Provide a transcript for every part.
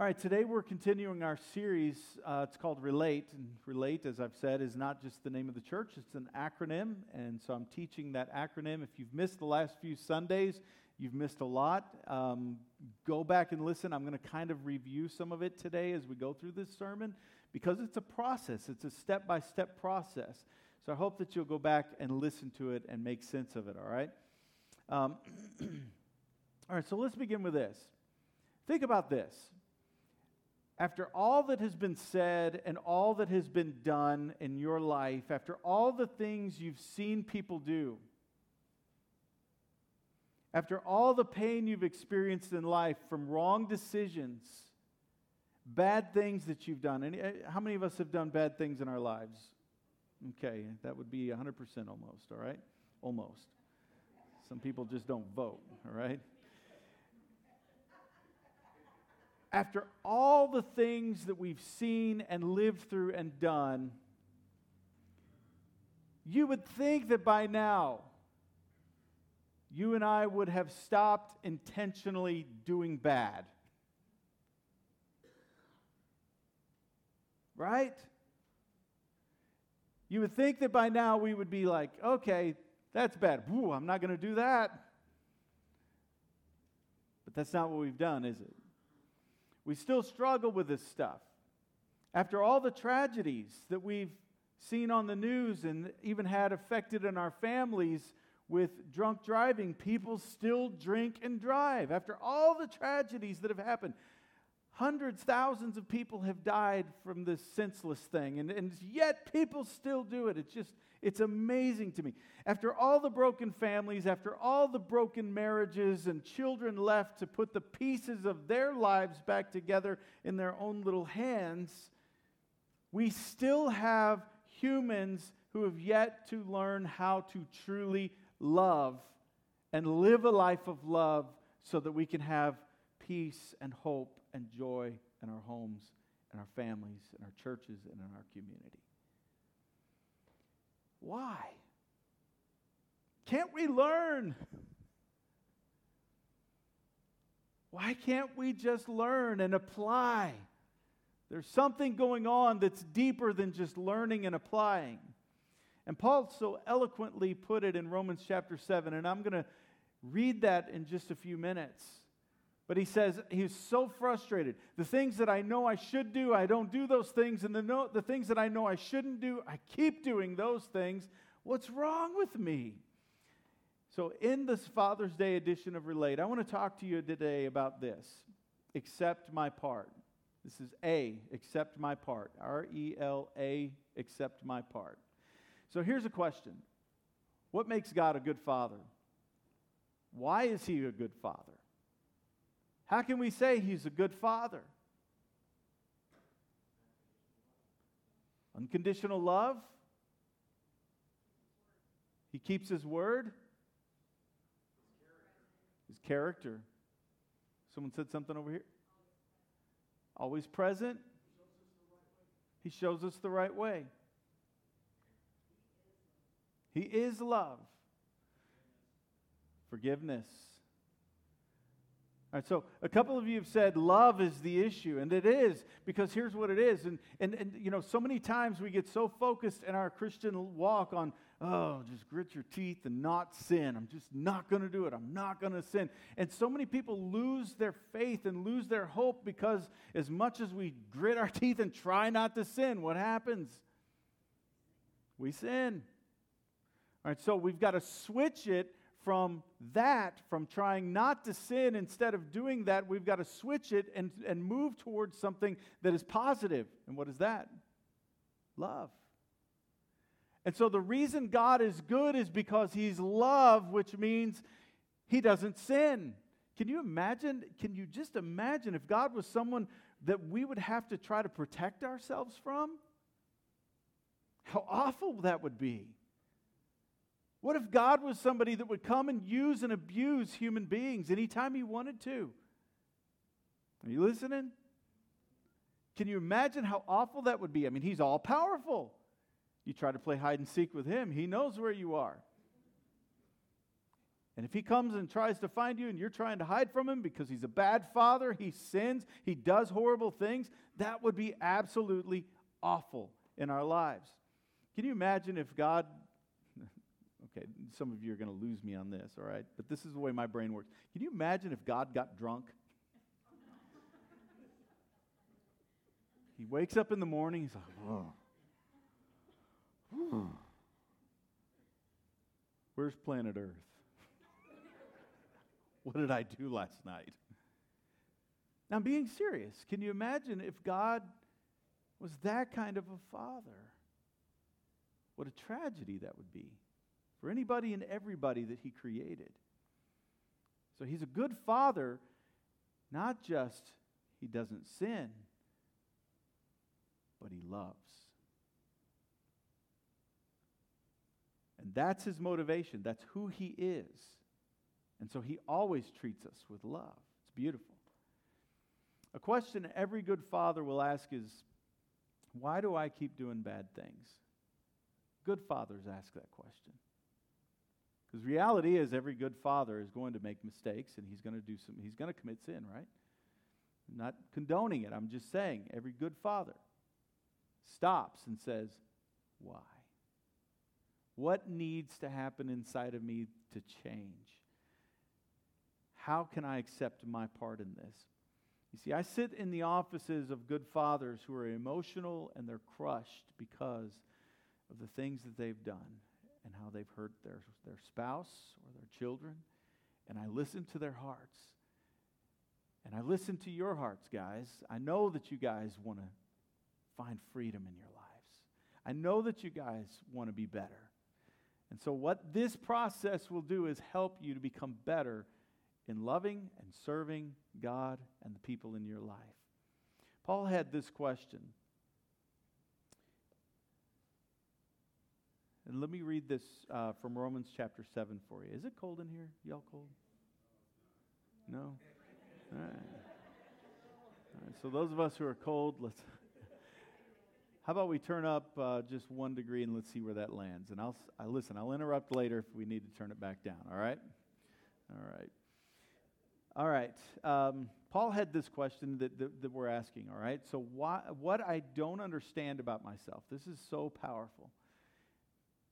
All right, today we're continuing our series. Uh, it's called Relate. And Relate, as I've said, is not just the name of the church, it's an acronym. And so I'm teaching that acronym. If you've missed the last few Sundays, you've missed a lot. Um, go back and listen. I'm going to kind of review some of it today as we go through this sermon because it's a process, it's a step by step process. So I hope that you'll go back and listen to it and make sense of it, all right? Um, all right, so let's begin with this. Think about this after all that has been said and all that has been done in your life, after all the things you've seen people do, after all the pain you've experienced in life from wrong decisions, bad things that you've done, eh, how many of us have done bad things in our lives? Okay, that would be 100% almost, all right? Almost. Some people just don't vote, all right? After all the things that we've seen and lived through and done, you would think that by now you and I would have stopped intentionally doing bad. Right? You would think that by now we would be like, okay, that's bad. Ooh, I'm not going to do that. But that's not what we've done, is it? We still struggle with this stuff. After all the tragedies that we've seen on the news and even had affected in our families with drunk driving, people still drink and drive. After all the tragedies that have happened, hundreds, thousands of people have died from this senseless thing, and, and yet people still do it. It's just, it's amazing to me. After all the broken families, after all the broken marriages and children left to put the pieces of their lives back together in their own little hands, we still have humans who have yet to learn how to truly love and live a life of love so that we can have peace and hope and joy in our homes, in our families, in our churches, and in our community. Why? Can't we learn? Why can't we just learn and apply? There's something going on that's deeper than just learning and applying. And Paul so eloquently put it in Romans chapter 7, and I'm going to read that in just a few minutes. But he says he's so frustrated. The things that I know I should do, I don't do those things. And the, no, the things that I know I shouldn't do, I keep doing those things. What's wrong with me? So, in this Father's Day edition of Relate, I want to talk to you today about this accept my part. This is A, accept my part. R E L A, accept my part. So, here's a question What makes God a good father? Why is he a good father? How can we say he's a good father? Unconditional love. He keeps his word. His character. Someone said something over here. Always present. He shows us the right way. He is love. Forgiveness. So a couple of you have said love is the issue, and it is because here's what it is. And, and, and you know, so many times we get so focused in our Christian walk on, oh, just grit your teeth and not sin. I'm just not going to do it. I'm not going to sin. And so many people lose their faith and lose their hope because as much as we grit our teeth and try not to sin, what happens? We sin. All right, so we've got to switch it from that, from trying not to sin, instead of doing that, we've got to switch it and, and move towards something that is positive. And what is that? Love. And so the reason God is good is because He's love, which means He doesn't sin. Can you imagine? Can you just imagine if God was someone that we would have to try to protect ourselves from? How awful that would be. What if God was somebody that would come and use and abuse human beings anytime he wanted to? Are you listening? Can you imagine how awful that would be? I mean, he's all powerful. You try to play hide and seek with him, he knows where you are. And if he comes and tries to find you and you're trying to hide from him because he's a bad father, he sins, he does horrible things, that would be absolutely awful in our lives. Can you imagine if God, okay, some of you are going to lose me on this, all right? But this is the way my brain works. Can you imagine if God got drunk? he wakes up in the morning, he's like, oh. Where's planet Earth? what did I do last night? Now, being serious. Can you imagine if God was that kind of a father? What a tragedy that would be for anybody and everybody that he created. So he's a good father, not just he doesn't sin, but he loves. And that's his motivation. That's who he is. And so he always treats us with love. It's beautiful. A question every good father will ask is why do I keep doing bad things? Good fathers ask that question. Because reality is every good father is going to make mistakes and he's going to do some he's going to commit sin, right? I'm not condoning it. I'm just saying every good father stops and says, "Why? What needs to happen inside of me to change? How can I accept my part in this?" You see, I sit in the offices of good fathers who are emotional and they're crushed because of the things that they've done and how they've hurt their, their spouse or their children. And I listen to their hearts. And I listen to your hearts, guys. I know that you guys want to find freedom in your lives. I know that you guys want to be better. And so, what this process will do is help you to become better in loving and serving God and the people in your life. Paul had this question. And let me read this uh, from Romans chapter 7 for you. Is it cold in here? Y'all cold? No? All right. All right. So, those of us who are cold, let's. How about we turn up uh, just one degree and let's see where that lands? And I'll I, listen. I'll interrupt later if we need to turn it back down. All right. All right. All right. Um, Paul had this question that, that, that, we're asking, all right? So, why, what I don't understand about myself, this is so powerful.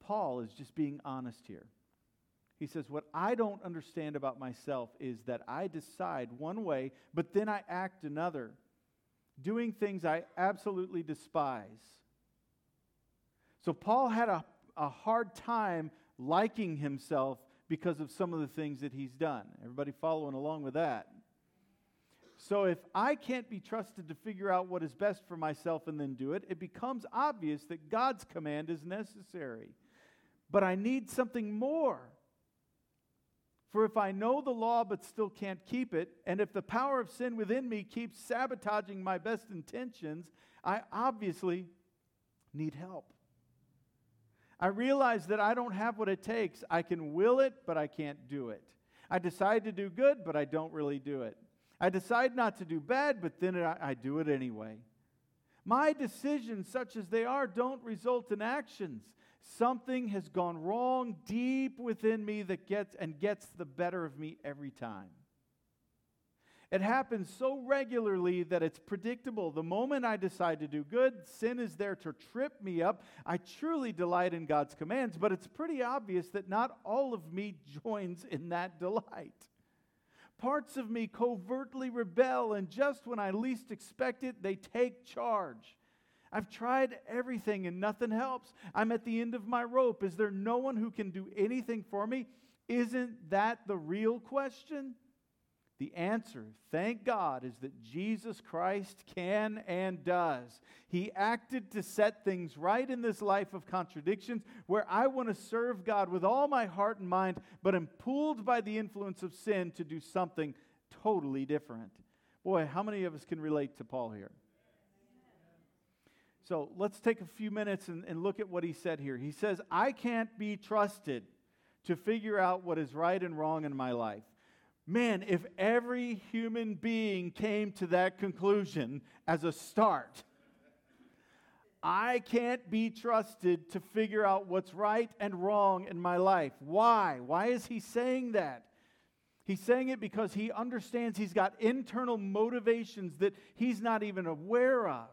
Paul is just being honest here. He says, What I don't understand about myself is that I decide one way, but then I act another, doing things I absolutely despise. So, Paul had a, a hard time liking himself because of some of the things that he's done. Everybody following along with that? So, if I can't be trusted to figure out what is best for myself and then do it, it becomes obvious that God's command is necessary. But I need something more. For if I know the law but still can't keep it, and if the power of sin within me keeps sabotaging my best intentions, I obviously need help. I realize that I don't have what it takes. I can will it, but I can't do it. I decide to do good, but I don't really do it. I decide not to do bad, but then I, I do it anyway. My decisions, such as they are, don't result in actions. Something has gone wrong deep within me that gets and gets the better of me every time. It happens so regularly that it's predictable. The moment I decide to do good, sin is there to trip me up. I truly delight in God's commands, but it's pretty obvious that not all of me joins in that delight. Parts of me covertly rebel, and just when I least expect it, they take charge. I've tried everything and nothing helps. I'm at the end of my rope. Is there no one who can do anything for me? Isn't that the real question? The answer, thank God, is that Jesus Christ can and does. He acted to set things right in this life of contradictions where I want to serve God with all my heart and mind, but am pulled by the influence of sin to do something totally different. Boy, how many of us can relate to Paul here? So let's take a few minutes and, and look at what he said here. He says, I can't be trusted to figure out what is right and wrong in my life. Man, if every human being came to that conclusion as a start, I can't be trusted to figure out what's right and wrong in my life. Why? Why is he saying that? He's saying it because he understands he's got internal motivations that he's not even aware of.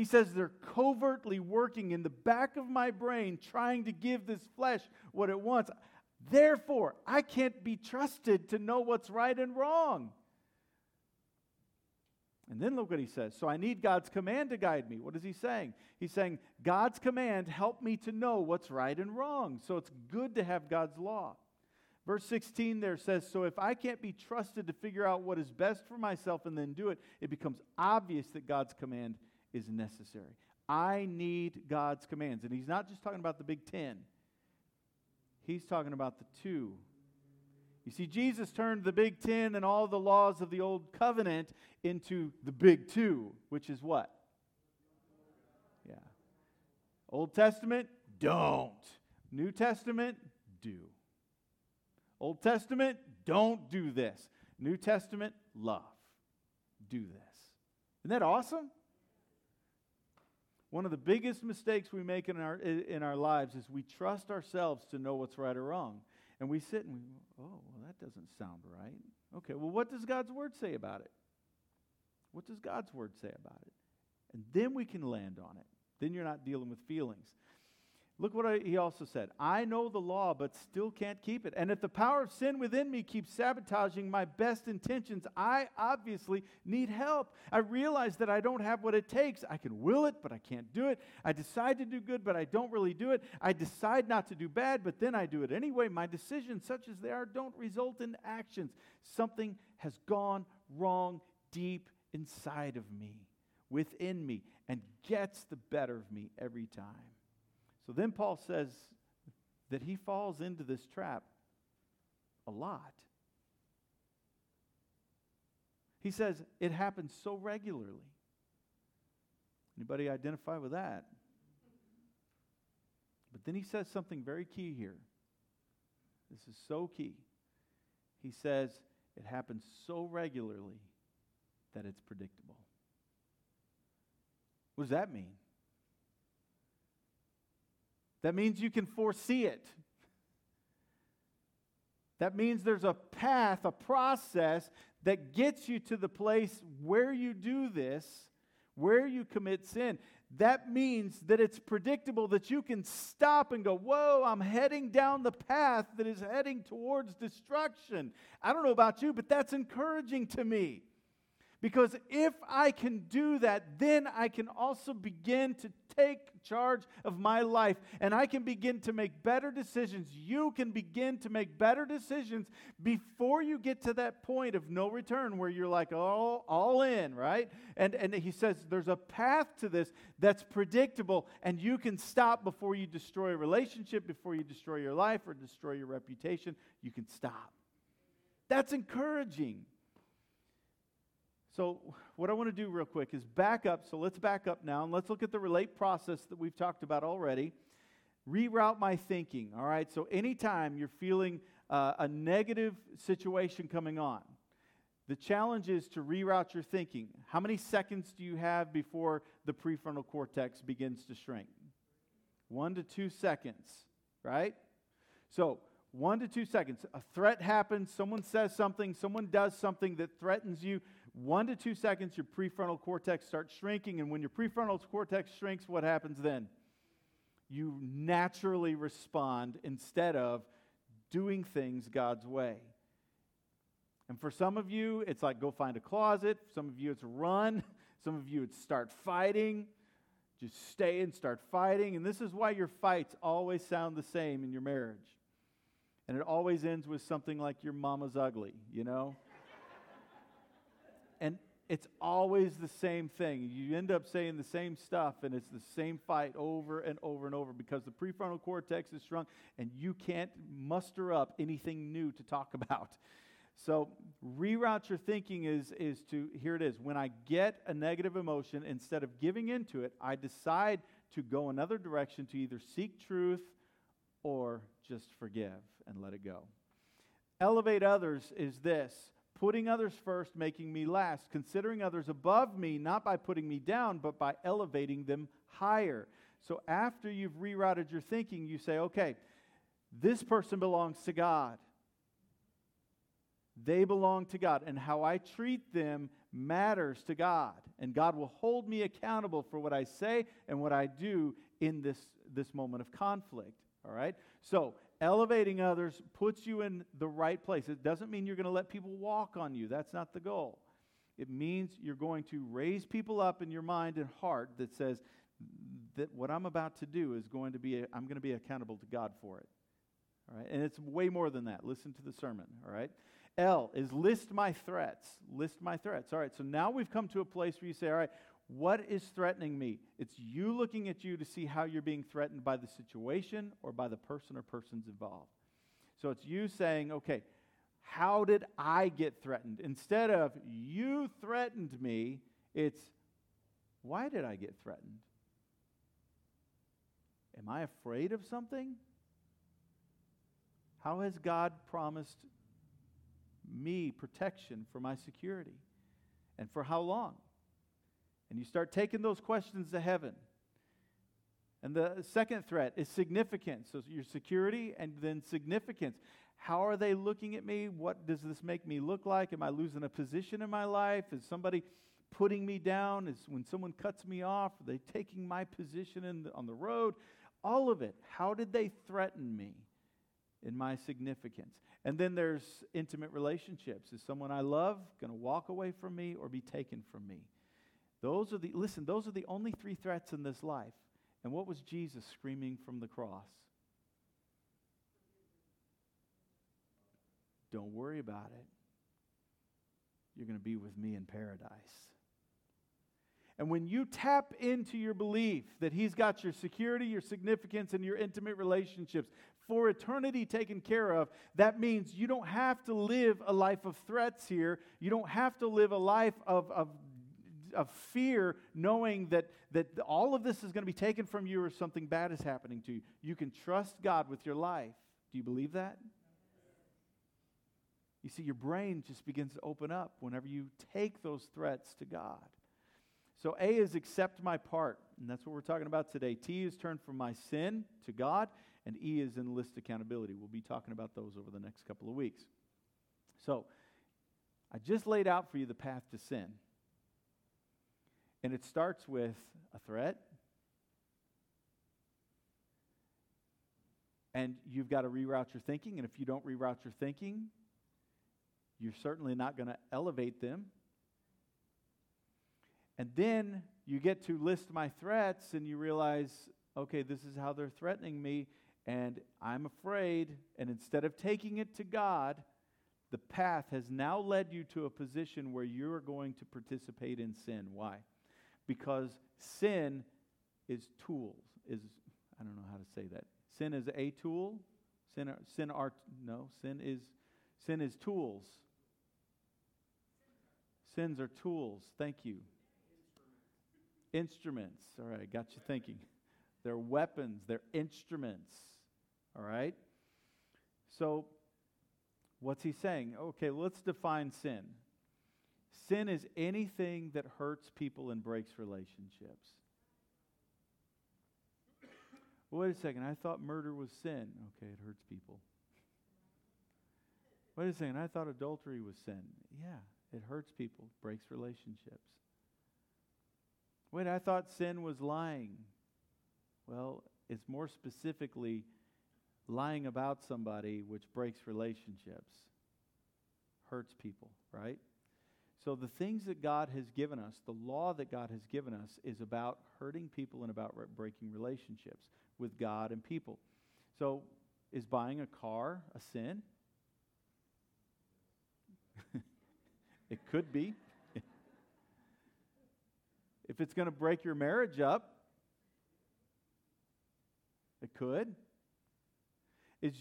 He says they're covertly working in the back of my brain, trying to give this flesh what it wants. Therefore, I can't be trusted to know what's right and wrong. And then look what he says. So I need God's command to guide me. What is he saying? He's saying, God's command help me to know what's right and wrong. So it's good to have God's law. Verse 16 there says, So if I can't be trusted to figure out what is best for myself and then do it, it becomes obvious that God's command is necessary. I need God's commands. And he's not just talking about the big ten, he's talking about the two you see, Jesus turned the Big Ten and all the laws of the Old Covenant into the Big Two, which is what? Yeah. Old Testament, don't. New Testament, do. Old Testament, don't do this. New Testament, love. Do this. Isn't that awesome? One of the biggest mistakes we make in our, in our lives is we trust ourselves to know what's right or wrong. And we sit and we, oh, well, that doesn't sound right. Okay, well, what does God's word say about it? What does God's word say about it? And then we can land on it. Then you're not dealing with feelings. Look what I, he also said I know the law, but still can't keep it. And if the power of sin within me keeps sabotaging my best intentions, I obviously need help. I realize that I don't have what it takes. I can will it, but I can't do it. I decide to do good, but I don't really do it. I decide not to do bad, but then I do it anyway. My decisions, such as they are, don't result in actions. Something has gone wrong deep inside of me, within me, and gets the better of me every time. So then Paul says that he falls into this trap a lot. He says it happens so regularly. Anybody identify with that? But then he says something very key here. This is so key. He says it happens so regularly that it's predictable. What does that mean? That means you can foresee it. That means there's a path, a process that gets you to the place where you do this, where you commit sin. That means that it's predictable that you can stop and go, Whoa, I'm heading down the path that is heading towards destruction. I don't know about you, but that's encouraging to me. Because if I can do that, then I can also begin to take charge of my life and I can begin to make better decisions. You can begin to make better decisions before you get to that point of no return where you're like, all, all in, right? And, and he says there's a path to this that's predictable and you can stop before you destroy a relationship, before you destroy your life or destroy your reputation. You can stop. That's encouraging. So, what I want to do real quick is back up. So, let's back up now and let's look at the relate process that we've talked about already. Reroute my thinking. All right. So, anytime you're feeling uh, a negative situation coming on, the challenge is to reroute your thinking. How many seconds do you have before the prefrontal cortex begins to shrink? One to two seconds, right? So, one to two seconds. A threat happens, someone says something, someone does something that threatens you one to two seconds, your prefrontal cortex starts shrinking. And when your prefrontal cortex shrinks, what happens then? You naturally respond instead of doing things God's way. And for some of you, it's like go find a closet. For some of you, it's run. Some of you, it's start fighting. Just stay and start fighting. And this is why your fights always sound the same in your marriage. And it always ends with something like your mama's ugly, you know? and it's always the same thing. You end up saying the same stuff, and it's the same fight over and over and over because the prefrontal cortex is shrunk, and you can't muster up anything new to talk about. So, reroute your thinking is, is to here it is. When I get a negative emotion, instead of giving into it, I decide to go another direction to either seek truth or just forgive and let it go. Elevate others is this putting others first, making me last, considering others above me, not by putting me down, but by elevating them higher. So after you've rerouted your thinking, you say, okay, this person belongs to God. They belong to God, and how I treat them matters to God. And God will hold me accountable for what I say and what I do in this, this moment of conflict. All right? So, elevating others puts you in the right place. It doesn't mean you're going to let people walk on you, that's not the goal. It means you're going to raise people up in your mind and heart that says that what I'm about to do is going to be, I'm going to be accountable to God for it. All right? And it's way more than that. Listen to the sermon. All right? L is list my threats. List my threats. All right, so now we've come to a place where you say, all right, what is threatening me? It's you looking at you to see how you're being threatened by the situation or by the person or persons involved. So it's you saying, okay, how did I get threatened? Instead of you threatened me, it's why did I get threatened? Am I afraid of something? How has God promised me protection for my security? And for how long? And you start taking those questions to heaven. And the second threat is significance. So your security and then significance. How are they looking at me? What does this make me look like? Am I losing a position in my life? Is somebody putting me down? Is when someone cuts me off, are they taking my position the, on the road? All of it. How did they threaten me in my significance? And then there's intimate relationships. Is someone I love going to walk away from me or be taken from me? Those are the, listen, those are the only three threats in this life. And what was Jesus screaming from the cross? Don't worry about it. You're going to be with me in paradise. And when you tap into your belief that He's got your security, your significance, and your intimate relationships for eternity taken care of, that means you don't have to live a life of threats here. You don't have to live a life of, of of fear, knowing that, that all of this is going to be taken from you or something bad is happening to you. You can trust God with your life. Do you believe that? You see, your brain just begins to open up whenever you take those threats to God. So, A is accept my part, and that's what we're talking about today. T is turn from my sin to God, and E is enlist accountability. We'll be talking about those over the next couple of weeks. So, I just laid out for you the path to sin. And it starts with a threat. And you've got to reroute your thinking. And if you don't reroute your thinking, you're certainly not going to elevate them. And then you get to list my threats and you realize, okay, this is how they're threatening me. And I'm afraid. And instead of taking it to God, the path has now led you to a position where you're going to participate in sin. Why? Because sin is tools. Is I don't know how to say that. Sin is a tool. Sin, are, sin are no. Sin is sin is tools. Sins are tools. Thank you. Instruments. All right, got you thinking. They're weapons. They're instruments. All right. So, what's he saying? Okay, let's define sin. Sin is anything that hurts people and breaks relationships. wait a second. I thought murder was sin. Okay, it hurts people. Wait a second. I thought adultery was sin. Yeah, it hurts people, breaks relationships. Wait, I thought sin was lying. Well, it's more specifically lying about somebody, which breaks relationships, hurts people, right? So, the things that God has given us, the law that God has given us, is about hurting people and about breaking relationships with God and people. So, is buying a car a sin? it could be. if it's going to break your marriage up, it could. It,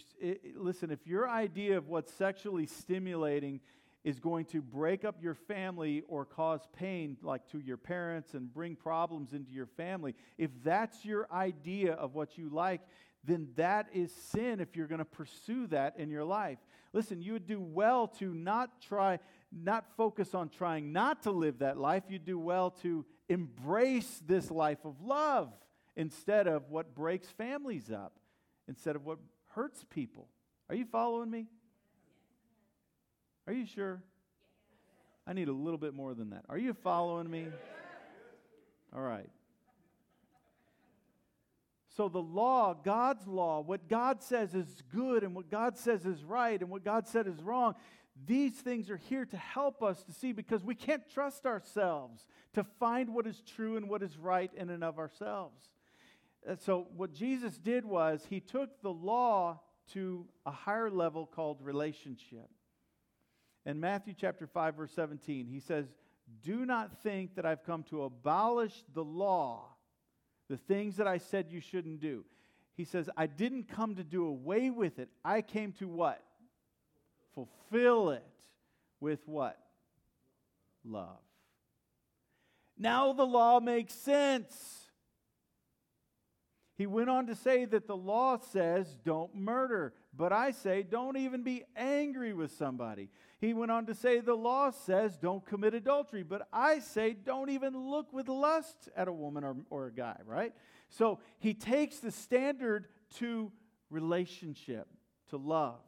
listen, if your idea of what's sexually stimulating is going to break up your family or cause pain, like to your parents, and bring problems into your family, if that's your idea of what you like, then that is sin if you're going to pursue that in your life. Listen, you would do well to not try not focus on trying not to live that life. You'd do well to embrace this life of love instead of what breaks families up, instead of what hurts people. Are you following me? Are you sure? I need a little bit more than that. Are you following me? All right. So, the law, God's law, what God says is good and what God says is right and what God said is wrong, these things are here to help us to see because we can't trust ourselves to find what is true and what is right in and of ourselves. Uh, so, what Jesus did was he took the law to a higher level called relationship. In Matthew chapter 5, verse 17, he says, Do not think that I've come to abolish the law the things that I said you shouldn't do. He says, I didn't come to do away with it. I came to what? Fulfill it with what? Love. Now the law makes sense. He went on to say that the law says don't murder, but I say don't even be angry with somebody. He went on to say the law says don't commit adultery, but I say don't even look with lust at a woman or, or a guy, right? So he takes the standard to relationship, to love.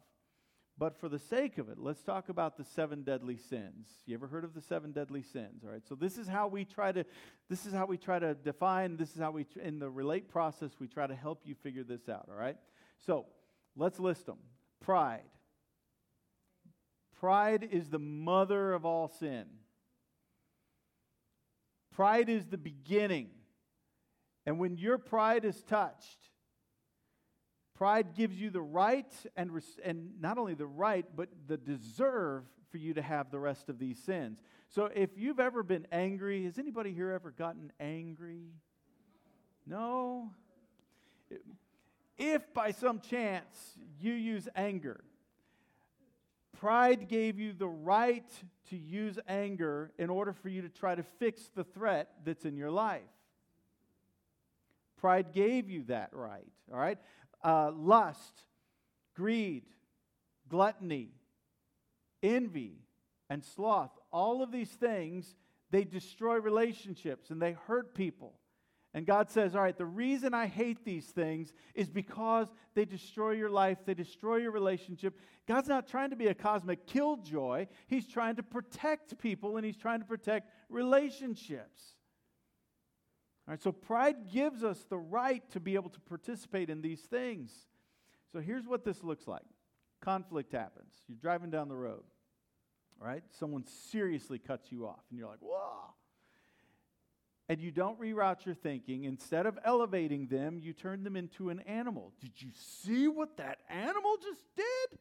But for the sake of it, let's talk about the seven deadly sins. You ever heard of the seven deadly sins? All right. So this is how we try to this is how we try to define, this is how we in the relate process we try to help you figure this out, all right? So, let's list them. Pride. Pride is the mother of all sin. Pride is the beginning. And when your pride is touched, Pride gives you the right, and, and not only the right, but the deserve for you to have the rest of these sins. So if you've ever been angry, has anybody here ever gotten angry? No? If by some chance you use anger, pride gave you the right to use anger in order for you to try to fix the threat that's in your life. Pride gave you that right, all right? uh, lust, greed, gluttony, envy, and sloth. All of these things, they destroy relationships and they hurt people. And God says, All right, the reason I hate these things is because they destroy your life, they destroy your relationship. God's not trying to be a cosmic killjoy, He's trying to protect people and He's trying to protect relationships. All right, so pride gives us the right to be able to participate in these things. So here's what this looks like conflict happens. You're driving down the road, right? Someone seriously cuts you off, and you're like, whoa. And you don't reroute your thinking. Instead of elevating them, you turn them into an animal. Did you see what that animal just did?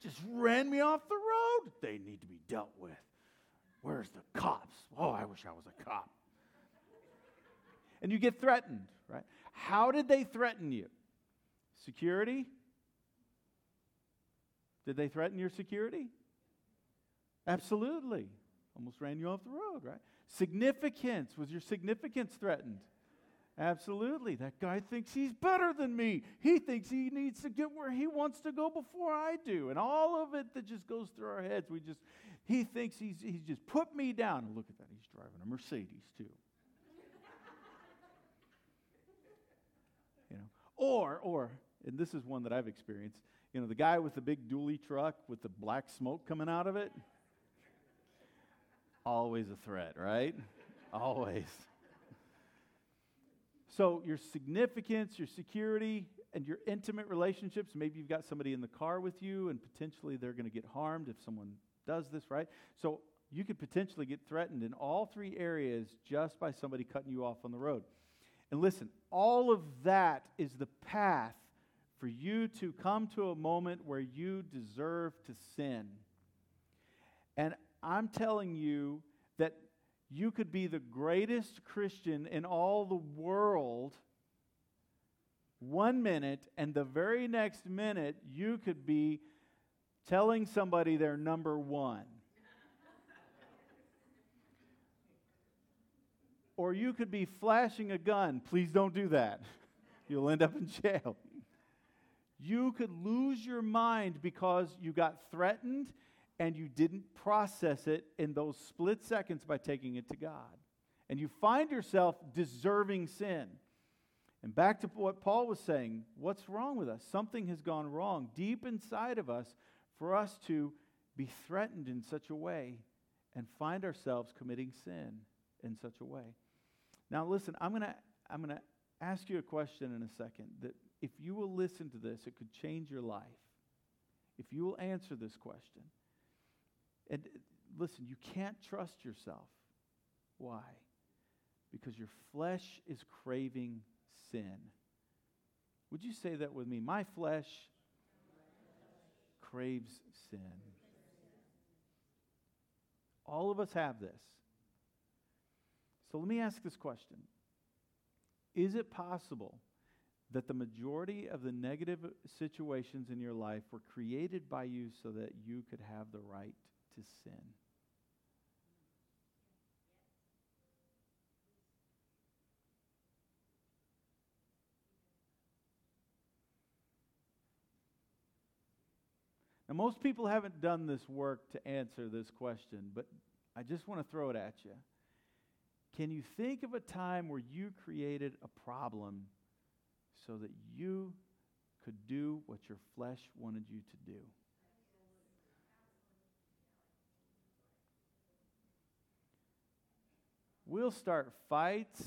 Just ran me off the road. They need to be dealt with. Where's the cops? Oh, I wish I was a cop and you get threatened, right? How did they threaten you? Security? Did they threaten your security? Absolutely. Almost ran you off the road, right? Significance. Was your significance threatened? Absolutely. That guy thinks he's better than me. He thinks he needs to get where he wants to go before I do. And all of it that just goes through our heads, we just, he thinks he's, he's just put me down. And look at that. He's driving a Mercedes, too. You know. Or, or, and this is one that I've experienced, you know, the guy with the big dually truck with the black smoke coming out of it. Always a threat, right? Always. So, your significance, your security, and your intimate relationships maybe you've got somebody in the car with you, and potentially they're going to get harmed if someone does this, right? So, you could potentially get threatened in all three areas just by somebody cutting you off on the road. And listen, all of that is the path for you to come to a moment where you deserve to sin. And I'm telling you that you could be the greatest Christian in all the world one minute, and the very next minute, you could be telling somebody they're number one. or you could be flashing a gun. Please don't do that. You'll end up in jail. You could lose your mind because you got threatened and you didn't process it in those split seconds by taking it to God. And you find yourself deserving sin. And back to what Paul was saying what's wrong with us? Something has gone wrong deep inside of us for us to be threatened in such a way and find ourselves committing sin in such a way. Now, listen, I'm going to I'm going to ask you a question in a second that if you will listen to this, it could change your life. If you will answer this question. And uh, listen, you can't trust yourself. Why? Because your flesh is craving sin. Would you say that with me? My flesh craves sin. All of us have this. So let me ask this question Is it possible that the majority of the negative situations in your life were created by you so that you could have the right to sin? Now, most people haven't done this work to answer this question, but I just want to throw it at you. Can you think of a time where you created a problem so that you could do what your flesh wanted you to do? We'll start fights.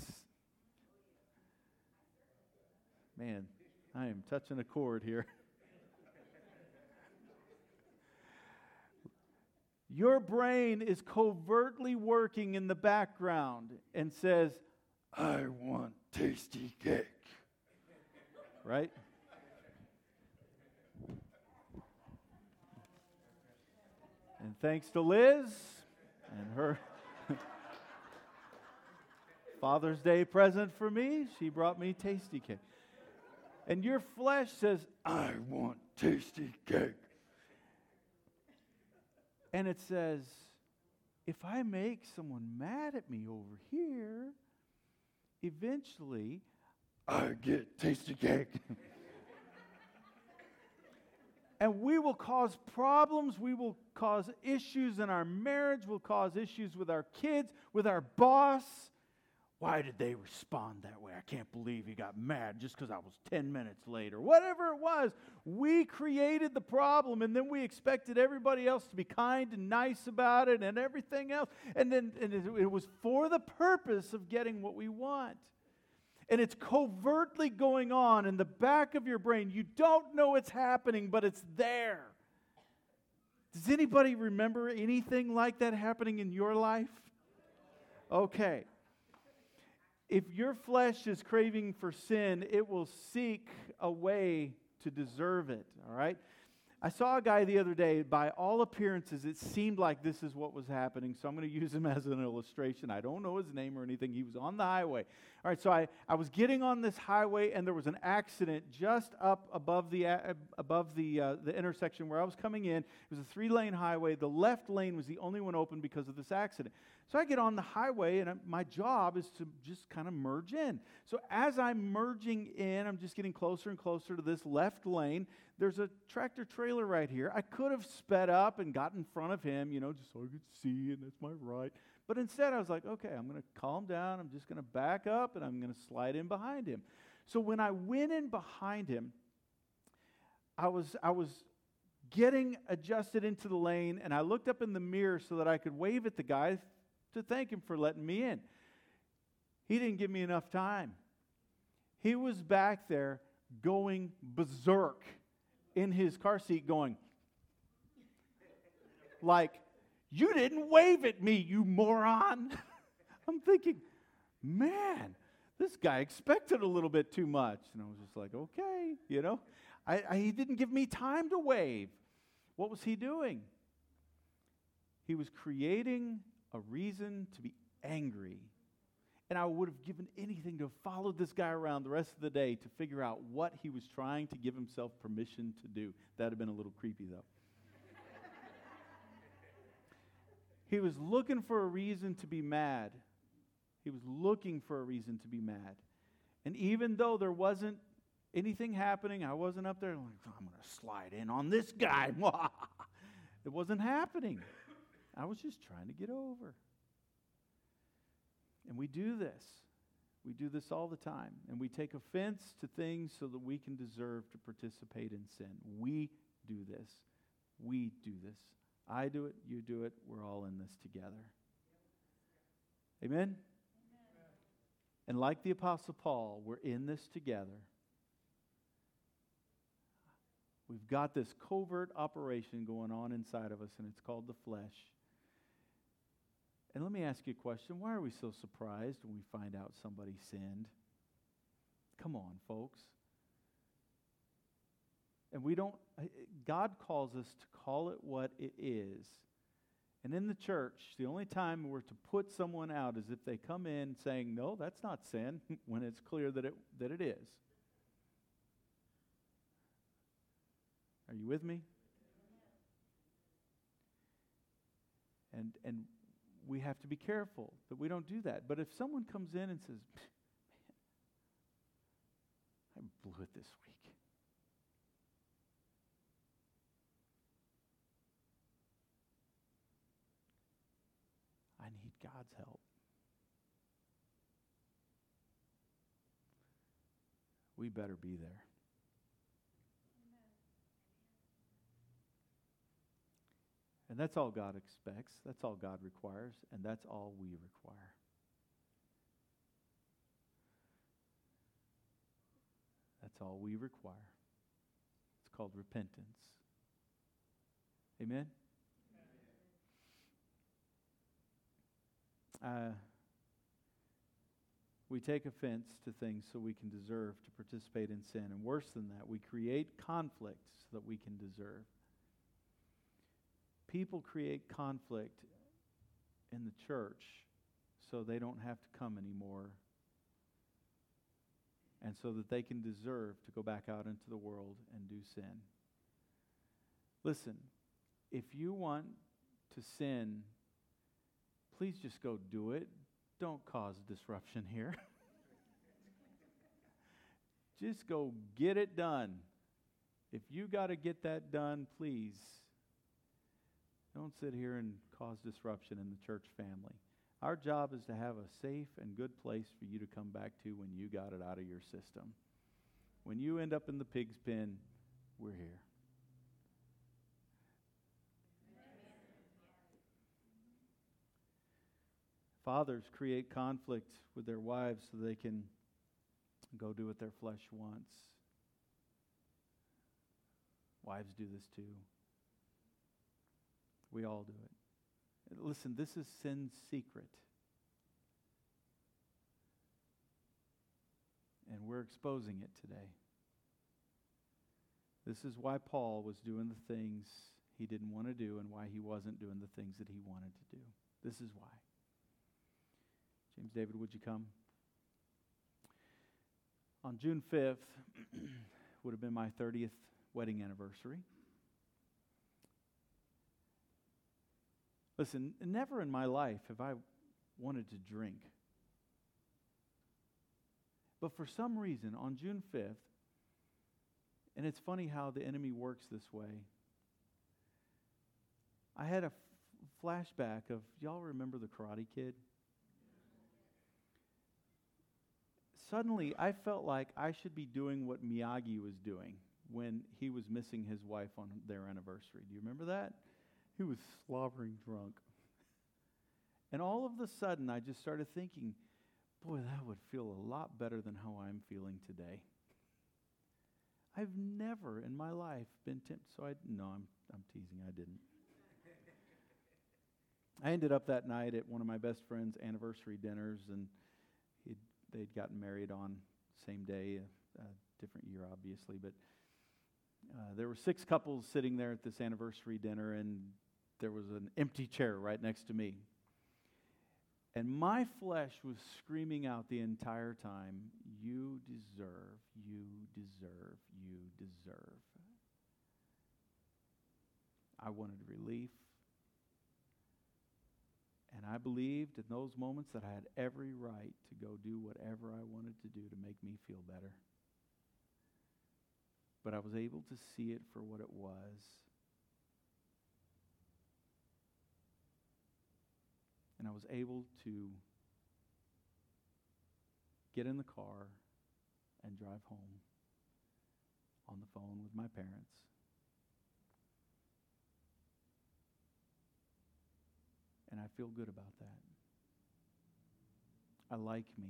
Man, I am touching a chord here. Your brain is covertly working in the background and says, I want tasty cake. right? And thanks to Liz and her Father's Day present for me, she brought me Tastykake. And your flesh says, I want tasty cake. And it says, if I make someone mad at me over here, eventually I get Tastykake. and we will cause problems. We will cause issues in our marriage. We'll cause issues with our kids, with our boss. Why did they respond that way? I can't believe he got mad just because I was 10 minutes late or whatever it was. We created the problem and then we expected everybody else to be kind and nice about it and everything else. And then and it was for the purpose of getting what we want. And it's covertly going on in the back of your brain. You don't know it's happening, but it's there. Does anybody remember anything like that happening in your life? Okay if your flesh is craving for sin, it will seek a way to deserve it, all right? I saw a guy the other day, by all appearances, it seemed like this is what was happening, so I'm going to use him as an illustration. I don't know his name or anything. He was on the highway. All right, so I, I was getting on this highway, and there was an accident just up above the, above the, uh, the intersection where I was coming in. It was a three lane highway. The left lane was the only one open because of this accident. So I get on the highway, and my job is to just kind of merge in. So as I'm merging in, I'm just getting closer and closer to this left lane. There's a tractor trailer right here. I could have sped up and got in front of him, you know, just so I could see, and that's my right. But instead, I was like, okay, I'm going to calm down. I'm just going to back up, and I'm going to slide in behind him. So when I went in behind him, I was, I was getting adjusted into the lane, and I looked up in the mirror so that I could wave at the guy to thank him for letting me in. He didn't give me enough time. He was back there going berserk in his car seat, going, like, you didn't wave at me, you moron. I'm thinking, man, this guy expected a little bit too much. And I was just like, okay, you know. I, I, he didn't give me time to wave. What was he doing? He was creating a reason to be angry. And I would have given anything to have followed this guy around the rest of the day to figure out what he was trying to give himself permission to do. That would have been a little creepy, though. he was looking for a reason to be mad. He was looking for a reason to be mad. And even though there wasn't anything happening, I wasn't up there, like, I'm going to slide in on this guy. It wasn't happening. I was just trying to get over. And we do this. We do this all the time. And we take offense to things so that we can deserve to participate in sin. We do this. We do this. I do it. You do it. We're all in this together. Amen? Amen? And like the Apostle Paul, we're in this together. We've got this covert operation going on inside of us, and it's called the flesh. And let me ask you a question. Why are we so surprised when we find out somebody sinned? Come on, folks. And we don't, God calls us to call it what it is. And in the church, the only time we're to put someone out is if they come in saying, no, that's not sin, when it's clear that it, that it is. Are you with me? And, and we have to be careful that we don't do that. But if someone comes in and says, man, I blew it this week. I need God's help. We better be there. And that's all God expects. That's all God requires. And that's all we require. That's all we require. It's called repentance. Amen? Uh, we take offense to things so we can deserve to participate in sin. And worse than that, we create conflict so that we can deserve people create conflict in the church so they don't have to come anymore and so that they can deserve to go back out into the world and do sin. Listen, if you want to sin, please just go do it. Don't cause disruption here. just go get it done. If you got to get that done, please don't sit here and cause disruption in the church family. Our job is to have a safe and good place for you to come back to when you got it out of your system. When you end up in the pig's pen, we're here. Fathers create conflict with their wives so they can go do what their flesh wants. Wives do this too. We all do it. Listen, this is sin's secret. And we're exposing it today. This is why Paul was doing the things he didn't want to do and why he wasn't doing the things that he wanted to do. This is why. James David, would you come? On June 5th would have been my 30th wedding anniversary. Listen, never in my life have I wanted to drink. But for some reason, on June 5th, and it's funny how the enemy works this way, I had a f- flashback of y'all remember the Karate Kid? Suddenly, I felt like I should be doing what Miyagi was doing when he was missing his wife on their anniversary. Do you remember that? He was slobbering drunk. And all of a sudden, I just started thinking, boy, that would feel a lot better than how I'm feeling today. I've never in my life been tempted. So I, no, I'm, I'm teasing. I didn't. I ended up that night at one of my best friend's anniversary dinners, and they'd gotten married on same day, a, a different year, obviously. But uh, there were six couples sitting there at this anniversary dinner, and there was an empty chair right next to me. And my flesh was screaming out the entire time, You deserve, you deserve, you deserve. I wanted relief. And I believed in those moments that I had every right to go do whatever I wanted to do to make me feel better. But I was able to see it for what it was And I was able to get in the car and drive home on the phone with my parents. And I feel good about that. I like me.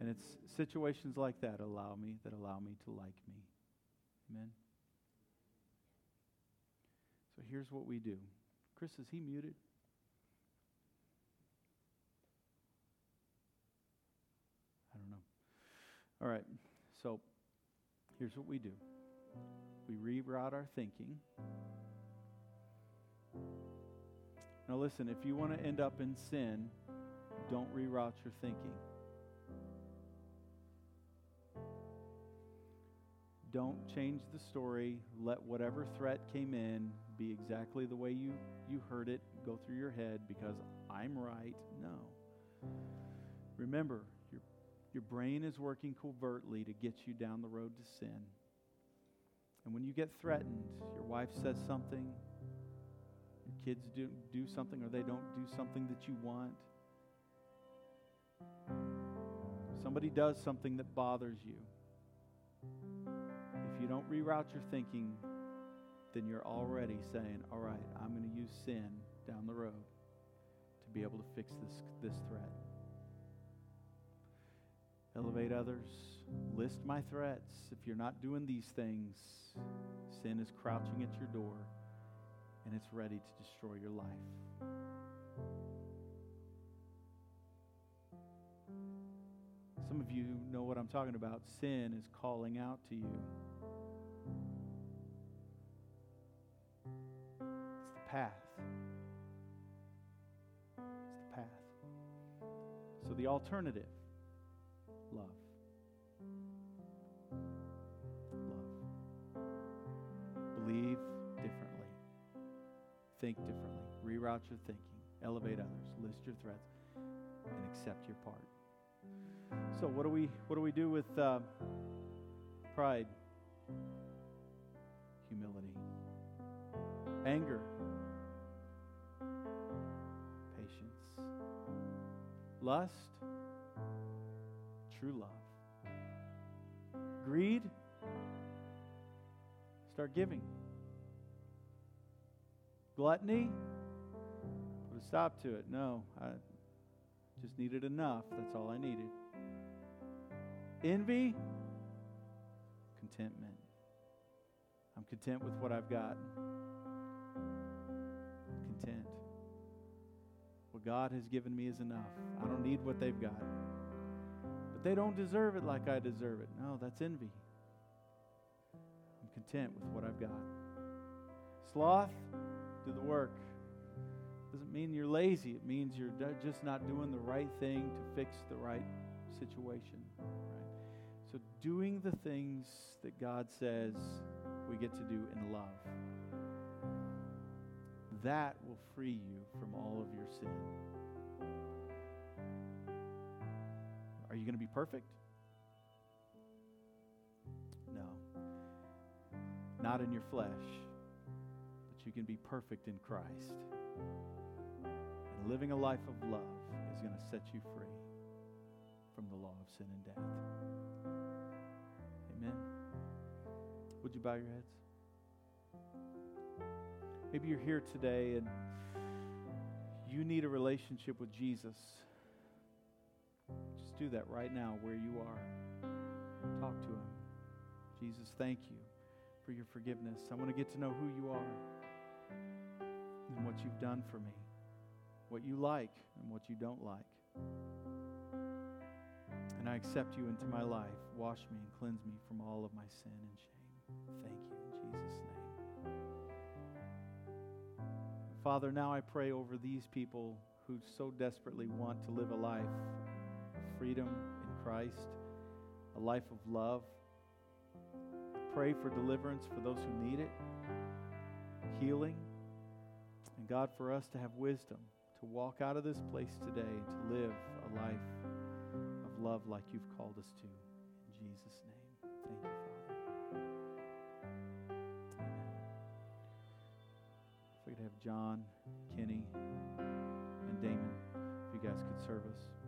And it's situations like that allow me that allow me to like me. Amen. So here's what we do. Chris, is he muted? I don't know. All right. So here's what we do. We reroute our thinking. Now, listen, if you want to end up in sin, don't reroute your thinking. Don't change the story. Let whatever threat came in be exactly the way you, you heard it go through your head because I'm right. No. Remember, your, your brain is working covertly to get you down the road to sin. And when you get threatened, your wife says something, your kids do, do something, or they don't do something that you want. Somebody does something that bothers you If you don't reroute your thinking, then you're already saying, all right, I'm going to use sin down the road to be able to fix this, this threat. Elevate others. List my threats. If you're not doing these things, sin is crouching at your door and it's ready to destroy your life. Some of you know what I'm talking about. Sin is calling out to you. Path. It's the path. So the alternative love. Love. Believe differently. Think differently. Reroute your thinking. Elevate others. List your threats. And accept your part. So what do we what do we do with uh, pride? Humility. Anger. Lust, true love. Greed, start giving. Gluttony, put a stop to it. No, I just needed enough. That's all I needed. Envy, contentment. I'm content with what I've got. God has given me is enough. I don't need what they've got. But they don't deserve it like I deserve it. No, that's envy. I'm content with what I've got. Sloth, do the work. Doesn't mean you're lazy. It means you're just not doing the right thing to fix the right situation. Right? So, doing the things that God says we get to do in love that will free you from all of your sin. Are you going to be perfect? No. Not in your flesh, but you can be perfect in Christ. And living a life of love is going to set you free from the law of sin and death. Amen. Would you bow your heads? Maybe you're here today and you need a relationship with Jesus. Just do that right now where you are. Talk to Him. Jesus, thank you for your forgiveness. I want to get to know who you are and what you've done for me, what you like and what you don't like. And I accept you into my life. Wash me and cleanse me from all of my sin and shame. Thank you in Jesus' name. Father, now I pray over these people who so desperately want to live a life of freedom in Christ, a life of love. Pray for deliverance for those who need it, healing, and God, for us to have wisdom to walk out of this place today to live a life of love like you've called us to. In Jesus' name, thank you, Father. John, Kenny, and Damon, if you guys could serve us.